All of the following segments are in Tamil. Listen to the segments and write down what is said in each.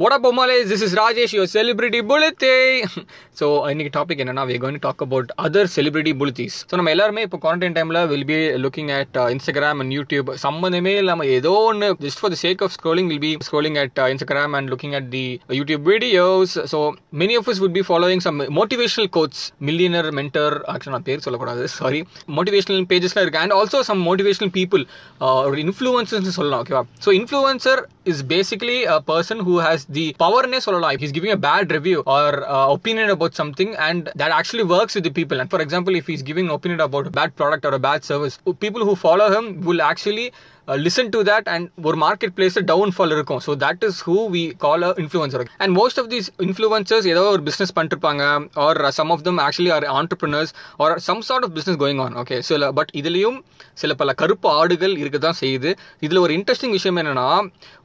What up, Omales? This is Rajesh, your celebrity so இன்னைக்கு டாபிக் என்னன்னா we are going to talk about other so நம்ம எல்லாருமே இப்போ குவாரண்டைன் டைமில் will be looking at Instagram and YouTube சம்மந்தமே இல்லாமல் ஏதோ ஒன்று just for the sake of scrolling will be scrolling at Instagram and looking at the YouTube videos so many of us would be following some motivational quotes millionaire mentor ஆக்சுவலாக நான் பேர் சொல்லக்கூடாது சாரி மோட்டிவேஷனல் பேஜஸ்லாம் இருக்கு. And also some motivational people ஒரு இன்ஃப்ளூயன்சர்ஸ் சொல்லலாம் ஓகேவா so influencer is basically a person who has தி பவர்னே சொல்லலாம் is giving a bad review or opinion about something and that actually works with people and for example if is giving opinion about bad product or bad service people who follow him will actually listen to that and ஒரு மார்க்கெட் ப்ளேஸ் டவுன் ஃபால் இருக்கும். So that is who we call a influencer and most of these influencers ஏதோ ஒரு பிஸ்னஸ் பண்ணிருப்பாங்க or some of them actually are entrepreneurs or some sort of business going on okay சில பட் இதுலேயும் சில பல கருப்பு ஆடுகள் இருக்க தான் செய்யுது. இதில் ஒரு இன்ட்ரெஸ்டிங் விஷயம் என்னென்னா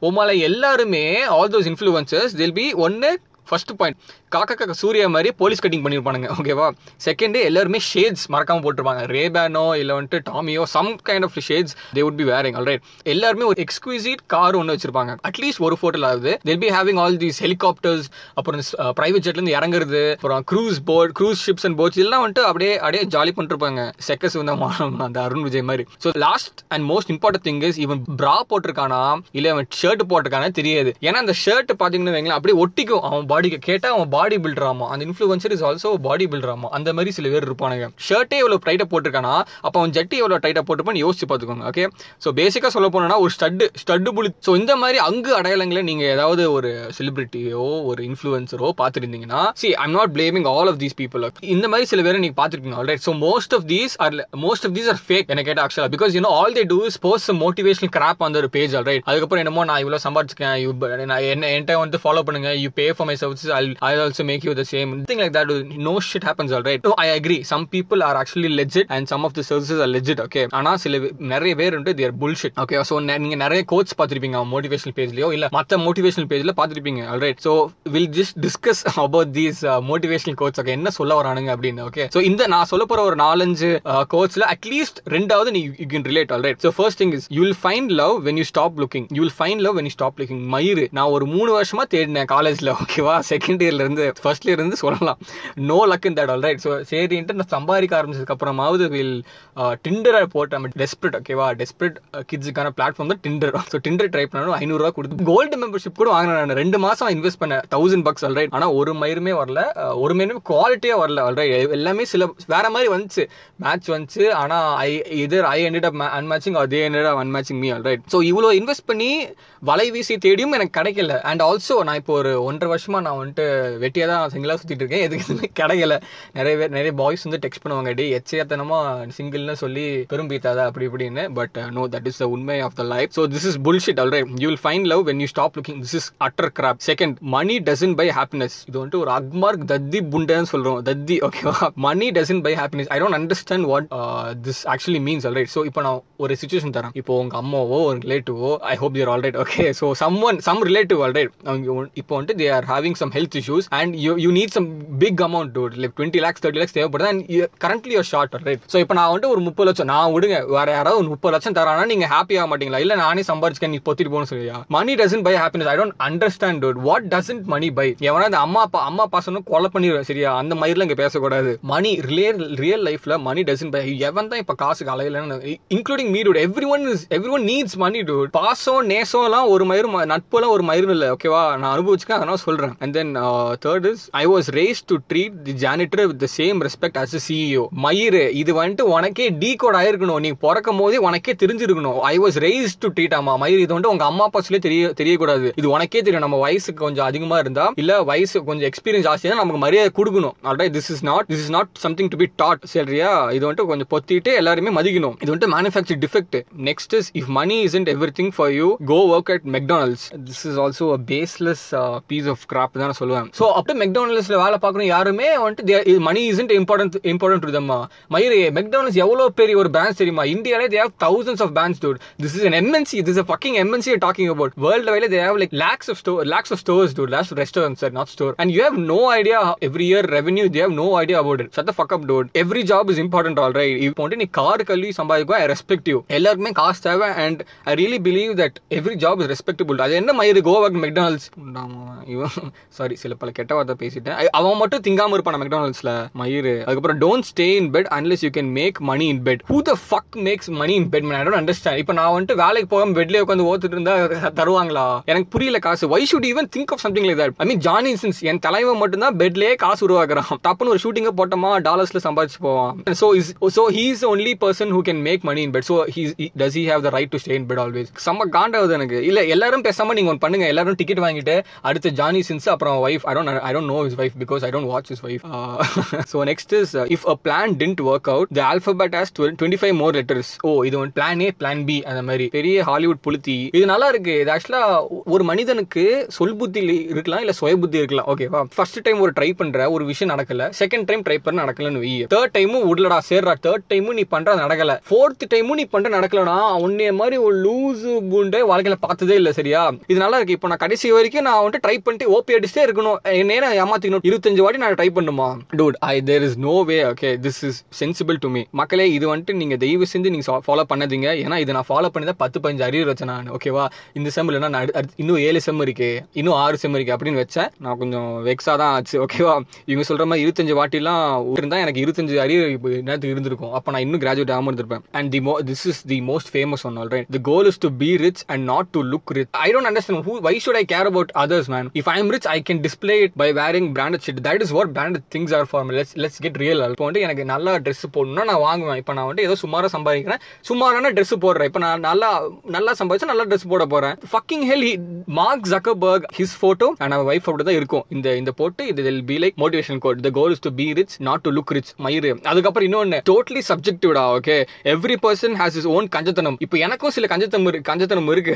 உமால எல்லாருமே ஆல் தோஸ் இன்ஃப்ளூன்சர்ஸ் தில் பி ஒன்று ஃபர்ஸ்ட் பாயிண்ட் காக்கா காக்கா சூர்யா மாதிரி போலீஸ் கட்டிங் பண்ணியிருப்பானுங்க ஓகேவா செகண்டு எல்லாருமே ஷேட்ஸ் மறக்காமல் போட்டிருப்பாங்க. ரேபேனோ இல்லை வந்துட்டு டாமியோ some kind of shades they would be wearing alright எல்லாருமே ஒரு எக்ஸ்க்ளூசிவ் கார் ஒன்று வச்சிருப்பாங்க. அட்லீஸ்ட் ஒரு ஃபோட்டோவில் ஆகுது. They'll be having all these helicopters அப்புறம் பிரைவேட் ஜெட்லேருந்து இறங்குறது அப்புறம் cruise boat cruise ships and boats இதெல்லாம் வந்துட்டு அப்படியே அப்படியே ஜாலி பண்ணிருப்பாங்க. செக்கஸ் வந்து அந்த அருண் விஜய் மாதிரி. So last and most important thing is இவன் ப்ரா போட்டிருக்கானா இல்லை அவன் ஷர்ட் போட்டிருக்கானா தெரியாது. ஏன்னா அந்த ஷர்ட் பார்த்தீங்கன்னு வைங்களேன் அப்படியே ஒட்டிக்கும். அவன் பாடிக்கு கேட்டால் அவன் பாடி பில்டராமா அந்த இன்ஃப்ளூயன்சர் இஸ் ஆல்சோ பாடி பில்டராமா அந்த மாதிரி சில பேர் இருப்பானுங்க. ஷர்ட்டே எவ்வளோ டைட்டாக போட்டிருக்கானா அப்ப அவன் ஜட்டி எவ்வளோ டைட்டாக போட்டுப்பான்னு யோசிச்சு பார்த்துக்கோங்க ஓகே ஸோ பேசிக்காக சொல்ல போனோம்னா ஒரு ஸ்டட்டு ஸ்டட்டு புலி ஸோ இந்த மாதிரி அங்கு அடையாளங்களை நீங்கள் ஏதாவது ஒரு செலிபிரிட்டியோ ஒரு இன்ஃப்ளூயன்சரோ பார்த்துருந்தீங்கன்னா see I'm not blaming all of these people இந்த மாதிரி சில பேரை நீங்கள் பார்த்துருக்கீங்க alright so most of these are most of these are fake எனக்கு கேட்டா ஆக்சுவலா because you know all they do is post motivational crap அந்த ஒரு பேஜ் ஆல்ரைட் அதுக்கப்புறம் என்னமோ நான் இவ்வளோ சம்பாதிச்சிருக்கேன் என்ன என்கிட்ட வந்து ஃபாலோ பண்ணுங்க. You pay for my services I also make you the same. Thing like that no shit happens all right? No i agree. Some people are actually legit and some of the services are legit okay? ஆனா சில நிறைய பேர் வந்து தேர் புல்ஷிட் ஓகே ஸோ நீங்க நிறைய கோட்ஸ் பார்த்துருப்பீங்க அவன் மோட்டிவேஷனல் பேஜ்லயோ இல்ல மற்ற மோட்டிவேஷனல் பேஜ்ல பார்த்துருப்பீங்க alright so will just discuss about these motivational quotes okay என்ன சொல்ல வரானுங்க அப்படின்னு ஓகே ஸோ இந்த நான் சொல்ல போற ஒரு நாலஞ்சு uh, கோட்ஸ்ல அட்லீஸ்ட் ரெண்டாவது நீ you can relate alright so first thing is you will find love when you stop looking you will find love when you stop looking மயிறு. நான் ஒரு மூணு வருஷமா தேடினேன் காலேஜ்ல ஓகேவா செகண்ட் இயர்ல இருந்து இயர்லேருந்து இருந்து சொல்லலாம். No luck in that all right so சரின்ட்டு நான் சம்பாதிக்க ஆரம்பிச்சதுக்கப்புறமாவது வில் டிண்டரை போட்டு நம்ம டெஸ்பிரட் ஓகேவா டெஸ்பிரட் கிட்ஸுக்கான பிளாட்ஃபார்ம் தான் டிண்டர் ஸோ டிண்டர் ட்ரை பண்ணணும். ஐநூறுரூவா கொடுத்து. கோல்டு மெம்பர்ஷிப் கூட வாங்கினேன் நான். ரெண்டு மாசம் இன்வெஸ்ட் பண்ண தௌசண்ட் பக்ஸ் ஆல் ரைட் ஆனால் ஒரு மயிருமே வரல. Uh, ஒரு மயிருமே குவாலிட்டியாக வரல ஆல் ரைட் எல்லாமே சில வேற மாதிரி வந்துச்சு. மேட்ச் வந்துச்சு. ஆனால் ஐ இதர் ஐ எண்டட் அப் அன்மேட்சிங் அதே ended up unmatching me all right so இவ்வளோ இன்வெஸ்ட் பண்ணி வலை வீசி தேடியும் எனக்கு கிடைக்கல. அண்ட் ஆல்சோ நான் இப்போ ஒரு ஒன்றரை வருஷமா நான் வந்துட்டு வெட்டியாக தான் சிங்கிளாக சுற்றிட்டு இருக்கேன். எதுக்கு எதுவுமே கிடைக்கல. நிறைய பேர் நிறைய பாய்ஸ் வந்து டெக்ஸ்ட் பண்ணுவாங்க டே எச்சையத்தனமா சிங்கிள்னு சொல்லி பெரும்பீத்தாதா அப்படி இப்படின்னு. But no that is the உண்மை of the life so this is bullshit alright you will find love when you stop looking this is utter crap second money doesn't buy happiness இது வந்துட்டு ஒரு அக்மார்க் தத்தி புண்டன்னு சொல்றோம். தத்தி ஓகேவா money doesn't buy happiness I don't understand what this actually means alright so இப்போ நான் ஒரு சுச்சுவேஷன் தரேன். இப்போ உங்க அம்மாவோ ஒரு ரிலேட்டிவோ I hope your alright okay so someone some relative alright அவங்க இப்போ வந்துட்டு they are having some health issues and you you need some big amount to like twenty lakhs thirty lakhs தேவைப்படுது? And currently you're short right so இப்போ நான் வந்துட்டு ஒரு முப்பது லட்சம் நான் விடுங்க. வேற யாராவது ஒரு முப்பது லட்சம் தரானா நீங்க ஹாப்பி ஆக மாட்டீங்களா? இல்லை நானே சம்பாதிச்சுக்கேன் நீ பொத்திட்டு போகணும் சொல்லியா money doesn't buy happiness I don't understand dude what doesn't money buy எவனா அந்த அம்மா அப்பா அம்மா பாசனும் கொலை பண்ணிடுவேன் சரியா? அந்த மாதிரிலாம் இங்கே பேசக்கூடாது. மணி ரியல் ரியல் லைஃப்ல மணி டசன் பை எவன் தான் இப்போ காசுக்கு அலையிலன்னு including me dude everyone is everyone needs money dude பாசம் நேசம் எல்லாம் ஒரு மயிரும் நட்புலாம் ஒரு மயிரும் இல்லை ஓகேவா நான் அனுபவிச்சுக்கேன் அதனால சொல்றேன். And then third is I was raised to treat the janitor with the same respect as CEO மயிறு இது வந்துட்டு உனக்கே டீ கோட் ஆயிருக்கணும். நீ பிறக்கும் போதே உனக்கே தெரிஞ்சிருக்கணும். I was raised to treat ஆமா மயிறு இது வந்துட்டு உங்க அம்மா அப்பா சொல்லி தெரிய தெரியக்கூடாது. இது உனக்கே தெரியும். நம்ம வயசுக்கு கொஞ்சம் அதிகமா இருந்தா இல்ல வயசு கொஞ்சம் எக்ஸ்பீரியன்ஸ் ஜாஸ்தியா நமக்கு மரியாதை கொடுக்கணும். Alright this is not this is not something to be taught சரியா? இது வந்துட்டு கொஞ்சம் பொத்திட்டு எல்லாருமே மதிக்கணும். இது வந்துட்டு manufacture defect next is if money isn't everything for you go work at McDonald's this is also a baseless piece of crap அப்படிதான் சொல்லுவேன் ஸோ அப்படி மெக்டானல்ஸ்ல வேலை பார்க்கணும் யாருமே வந்துட்டு money isn't important important to தம்மா மயிறு மெக்டானல்ஸ் எவ்வளோ பெரிய ஒரு பிரான்ச் தெரியுமா இந்தியாலே they have MNC this is a fucking MNC you're talking about world level they have like lakhs of store lakhs of stores dude lakhs of restaurants sir not store and you have no idea how every year revenue they have no idea about it shut the fuck up dude every job is important all right இப்போ வந்துட்டு நீ கார் கல்வி சம்பாதிக்கும் ஐ ரெஸ்பெக்ட் யூ எல்லாருக்குமே காசு தேவை and I really believe that every job is respectable அது என்ன மயிறு கோவாக் மெக்டானல்ஸ் இவன் சாரி சில பல கெட்ட வார்த்தை பேசிட்டேன். அவன் மட்டும் திங்காம இருப்பான் மெக்டானல்ஸ்ல மயிறு. அதுக்கப்புறம் don't stay in bed unless you can make money in bed who the fuck makes money in bed I don't understand இப்போ நான் வந்துட்டு வேலைக்கு போகாம பெட்லயே உட்காந்து ஓத்துட்டு இருந்தா தருவாங்களா? எனக்கு புரியல காசு. Why should even think of something like that I mean Johnny Sins என் தலைவன் மட்டும் தான் பெட்லயே காசு உருவாக்குறான். தப்புன்னு ஒரு ஷூட்டிங்க போட்டோமா? டாலர்ஸ்ல சம்பாதிச்சு போவான். So is so he is only person who can make money in bed so he does he have the right to stay in bed always செம்ம காண்டாவது எனக்கு. இல்ல எல்லாரும் பேசாம நீங்க ஒன்று பண்ணுங்க. எல்லாரும் டிக்கெட் வாங்கிட்டு அடுத்த ஜானி சின்ஸ் அப்புறம் wife I don't I don't know is wife because I don't watch his wife so next is if a plan didn't work out the out, the alphabet has 12 25 more letters. Oh இது one plan A plan B அந்த மாதிரி. பெரிய ஹாலிவுட் புளுத்தி. இது நல்லா இருக்கு. இது ஆக்சுவலா ஒரு மனிதனுக்கு சொல் புத்தி இருக்கலாம் இல்ல சுய புத்தி இருக்கலாம். ஓகேவா ஃபர்ஸ்ட் டைம் ஒரு ட்ரை பண்ற ஒரு விஷயம் நடக்கல. செகண்ட் டைம் ட்ரை பண்ண நடக்கலன்னு வை. தேர்ட் டைமும் உடலடா சேர்றா. தேர்ட் டைமும் நீ பண்ற நடக்கல. ஃபோர்த் டைமும் நீ பண்ற நடக்கலனா உன்னைய மாதிரி ஒரு லூசு பூண்டை வாழ்க்கையில பார்த்ததே இல்ல சரியா? இது நல்லா இருக்கு. இப்போ நான் கடைசி வரைக்கும் நான் வந்துட்டு ட்ரை பண்ணிட்டு ஓபி அடிச்சுட்டே இருக்கணும். நேரம் ஏமாத்திக்கணும். இருபத்தஞ்சு வாட்டி நான் ட்ரை பண்ணுமா? Dude I there is no way okay this is sensible to me மக்களே இது வந்துட்டு நீங்க தயவு செஞ்சு நீங்க ஃபாலோ பண்ணாதீங்க. ஏன்னா இது நான் ஃபாலோ பண்ணி தான் பத்து பதினஞ்சு அறிவு வச்சேன் நான் ஓகேவா இந்த செம் இல்லைன்னா நான் இன்னும் ஏழு செம் இருக்கு. இன்னும் ஆறு செம் இருக்கு அப்படின்னு வச்சேன். நான் கொஞ்சம் வெக்ஸா தான் ஆச்சு ஓகேவா இவங்க சொல்ற மாதிரி இருபத்தஞ்சு வாட்டிலாம் இருந்தா எனக்கு இருபத்தஞ்சு அறிவு நேரத்துக்கு இருந்திருக்கும். அப்ப நான் இன்னும் கிராஜுவேட் ஆகாம இருந்திருப்பேன். அண்ட் தி மோ this is the most famous one all right the goal is to be rich and not to look rich I don't understand who why should I care about others man if I am rich I can display it by wearing branded shit that is what branded things are for let's let's get real இப்போ வந்து எனக்கு நல்லா ட்ரெஸ் போடணும்னா நான் வாங்குவேன். இப்போ நான் வந்து ஏதோ சுமாரா சம்பாதிக்கிறேன். சுமாரான ட்ரெஸ் போடுறேன். இப்போ நான் நல்லா நல்லா சம்பாதிச்சா நல்லா ட்ரெஸ் போட போறேன். Fucking hell Mark Zuckerberg his photo and அவன் ஒய்ஃப் அப்படி தான் இருக்கும். இந்த இந்த போட்டு இது will be like motivation quote the goal is to be rich not to look rich மயிறு. அதுக்கப்புறம் இன்னொன்று totally சப்ஜெக்டிவ்டா okay every person has his own கஞ்சத்தனம். இப்போ எனக்கும் சில கஞ்சத்தனம் கஞ்சத்தனம் இருக்கு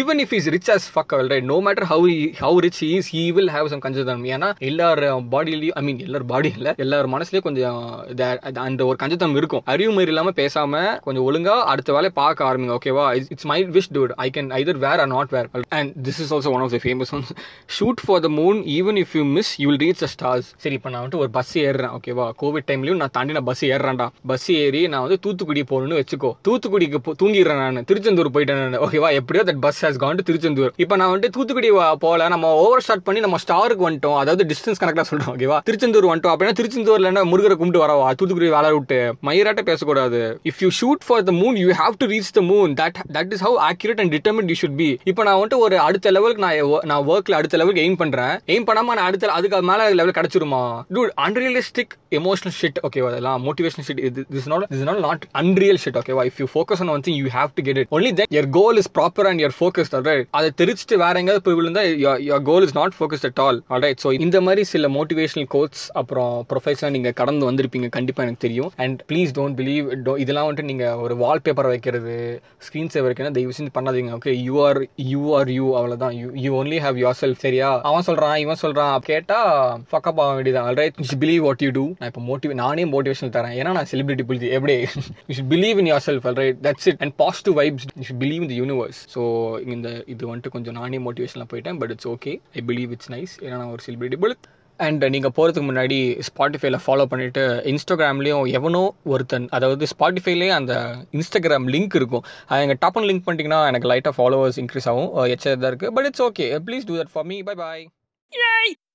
even if is rich as fuck right no matter how how rich is he will have some கஞ்சத்தனம் ஏன்னா எல்லார் பாடியிலையும் ஐ மீன் எல்லார் பாடி இல்ல எல்லார் மனசுலயும் கொஞ்சம் uh, அந்த ஒரு கஞ்சத்தனம் இருக்கும். அறிவு மாதிரி இல்லாம பேசாம கொஞ்சம் ஒழுங்கா அடுத்த வேலையை பார்க்க ஆரம்பிங்க ஓகேவா it's my wish dude I can either wear or not wear and this is also one of the famous ones shoot for the moon even if you miss you will reach the stars சரி இப்போ நான் வந்துட்டு ஒரு பஸ் ஏறுறேன் ஓகேவா கோவிட் டைம்லயும் நான் தாண்டி நான் பஸ் ஏறுறேன்டா. பஸ் ஏறி நான் வந்து தூத்துக்குடி போகணும்னு வச்சுக்கோ. தூத்துக்குடிக்கு தூங்கிடுறேன் நான். திருச்செந்தூர் போயிட்டேன் நான். ஓகேவா எப்படியோ that bus has gone to Tiruchendur. இப்போ நான் வந்துட்டு தூத்துக்குடி போகல. போல நம்ம ஓவர் ஸ்டார்ட் பண்ணி நம்ம ஸ்டாருக்கு வந்துட்டோம். அதாவது டிஸ்டன்ஸ் கணக்கில் சொல்றோம் ஓகேவா திருச்செந்தூர் வந்துட்டோம். அப்படின்னா திருச்செந்தூர்ல என்ன முருகரை கும்பிட்டு வரவா தூத்துக்குடி வேலை விட்டு. மயிராட்ட பேசக்கூடாது. If you shoot for the moon you have to reach the moon that that is how accurate and determine you should be இப்போ நான் வந்துட்டு ஒரு அடுத்த லெவலுக்கு நான் நான் ஒர்க்ல அடுத்த லெவலுக்கு எய்ம் பண்றேன். எய்ம் பண்ணாம நான் அடுத்த அதுக்கு மேல லெவல் கிடைச்சிருமா? டூட் அன்ரியலிஸ்டிக் எமோஷனல் ஷிட் ஓகேவா அதெல்லாம் motivation shit is not is not not unreal shit ஓகேவா if you focus on one thing you have to get it only then your goal is proper and your focus அதை தெரிச்சுட்டு வேற எங்கேயாவது போய் விழுந்தா your goal is not focus at all அடைட் so இந்த மாதிரி சில மோட்டிவேஷனல் கோட்ஸ் அப்புறம் ப்ரொஃபைல்ஸ் நீங்கள் கடந்து வந்திருப்பீங்க. கண்டிப்பாக எனக்கு தெரியும். And please don't believe to இதெல்லாம் வந்துட்டு நீங்கள் ஒரு வால்பேப்பர் வைக்கிறது ஸ்க்ரீன் சேவர் வைக்கணும் தயவு செஞ்சு பண்ணாதீங்க. Okay you are you are you அவ்வளோதான் you you only have yourself சரியா? அவன் சொல்கிறான் இவன் சொல்கிறான் கேட்டால் ஃபக்கப் ஆக வேண்டியதான் alright you believe what you do நான் இப்போ மோட்டிவே நானே மோட்டிவேஷன் தரேன். ஏன்னா நான் செலிபிரிட்டி புரிஞ்சு எப்படி? You should believe in yourself alright that's it and positive vibes you should believe in the universe so இந்த இது வந்துட்டு கொஞ்சம் நானே மோட்டிவேஷனில் போயிட்டேன் but it's okay I believe it's nice ஏன்னா நான் ஒரு செலிபிரிட்டி பட் அண்ட் நீங்கள் போகிறதுக்கு முன்னாடி ஸ்பாட்டிஃபைல ஃபாலோ பண்ணிவிட்டு இன்ஸ்டாகிராம்லேயும் எவனோ ஒருத்தன் அதாவது ஸ்பாட்டிஃபைலேயே அந்த இன்ஸ்டாகிராம் லிங்க் இருக்கும். அது எங்கள் டப்புன்னு லிங்க் பண்ணிட்டீங்கன்னா எனக்கு லைட்டாக ஃபாலோவர்ஸ் இன்க்ரீஸ் ஆகும். எச்சதாக இருக்குது but it's okay please do that for me bye bye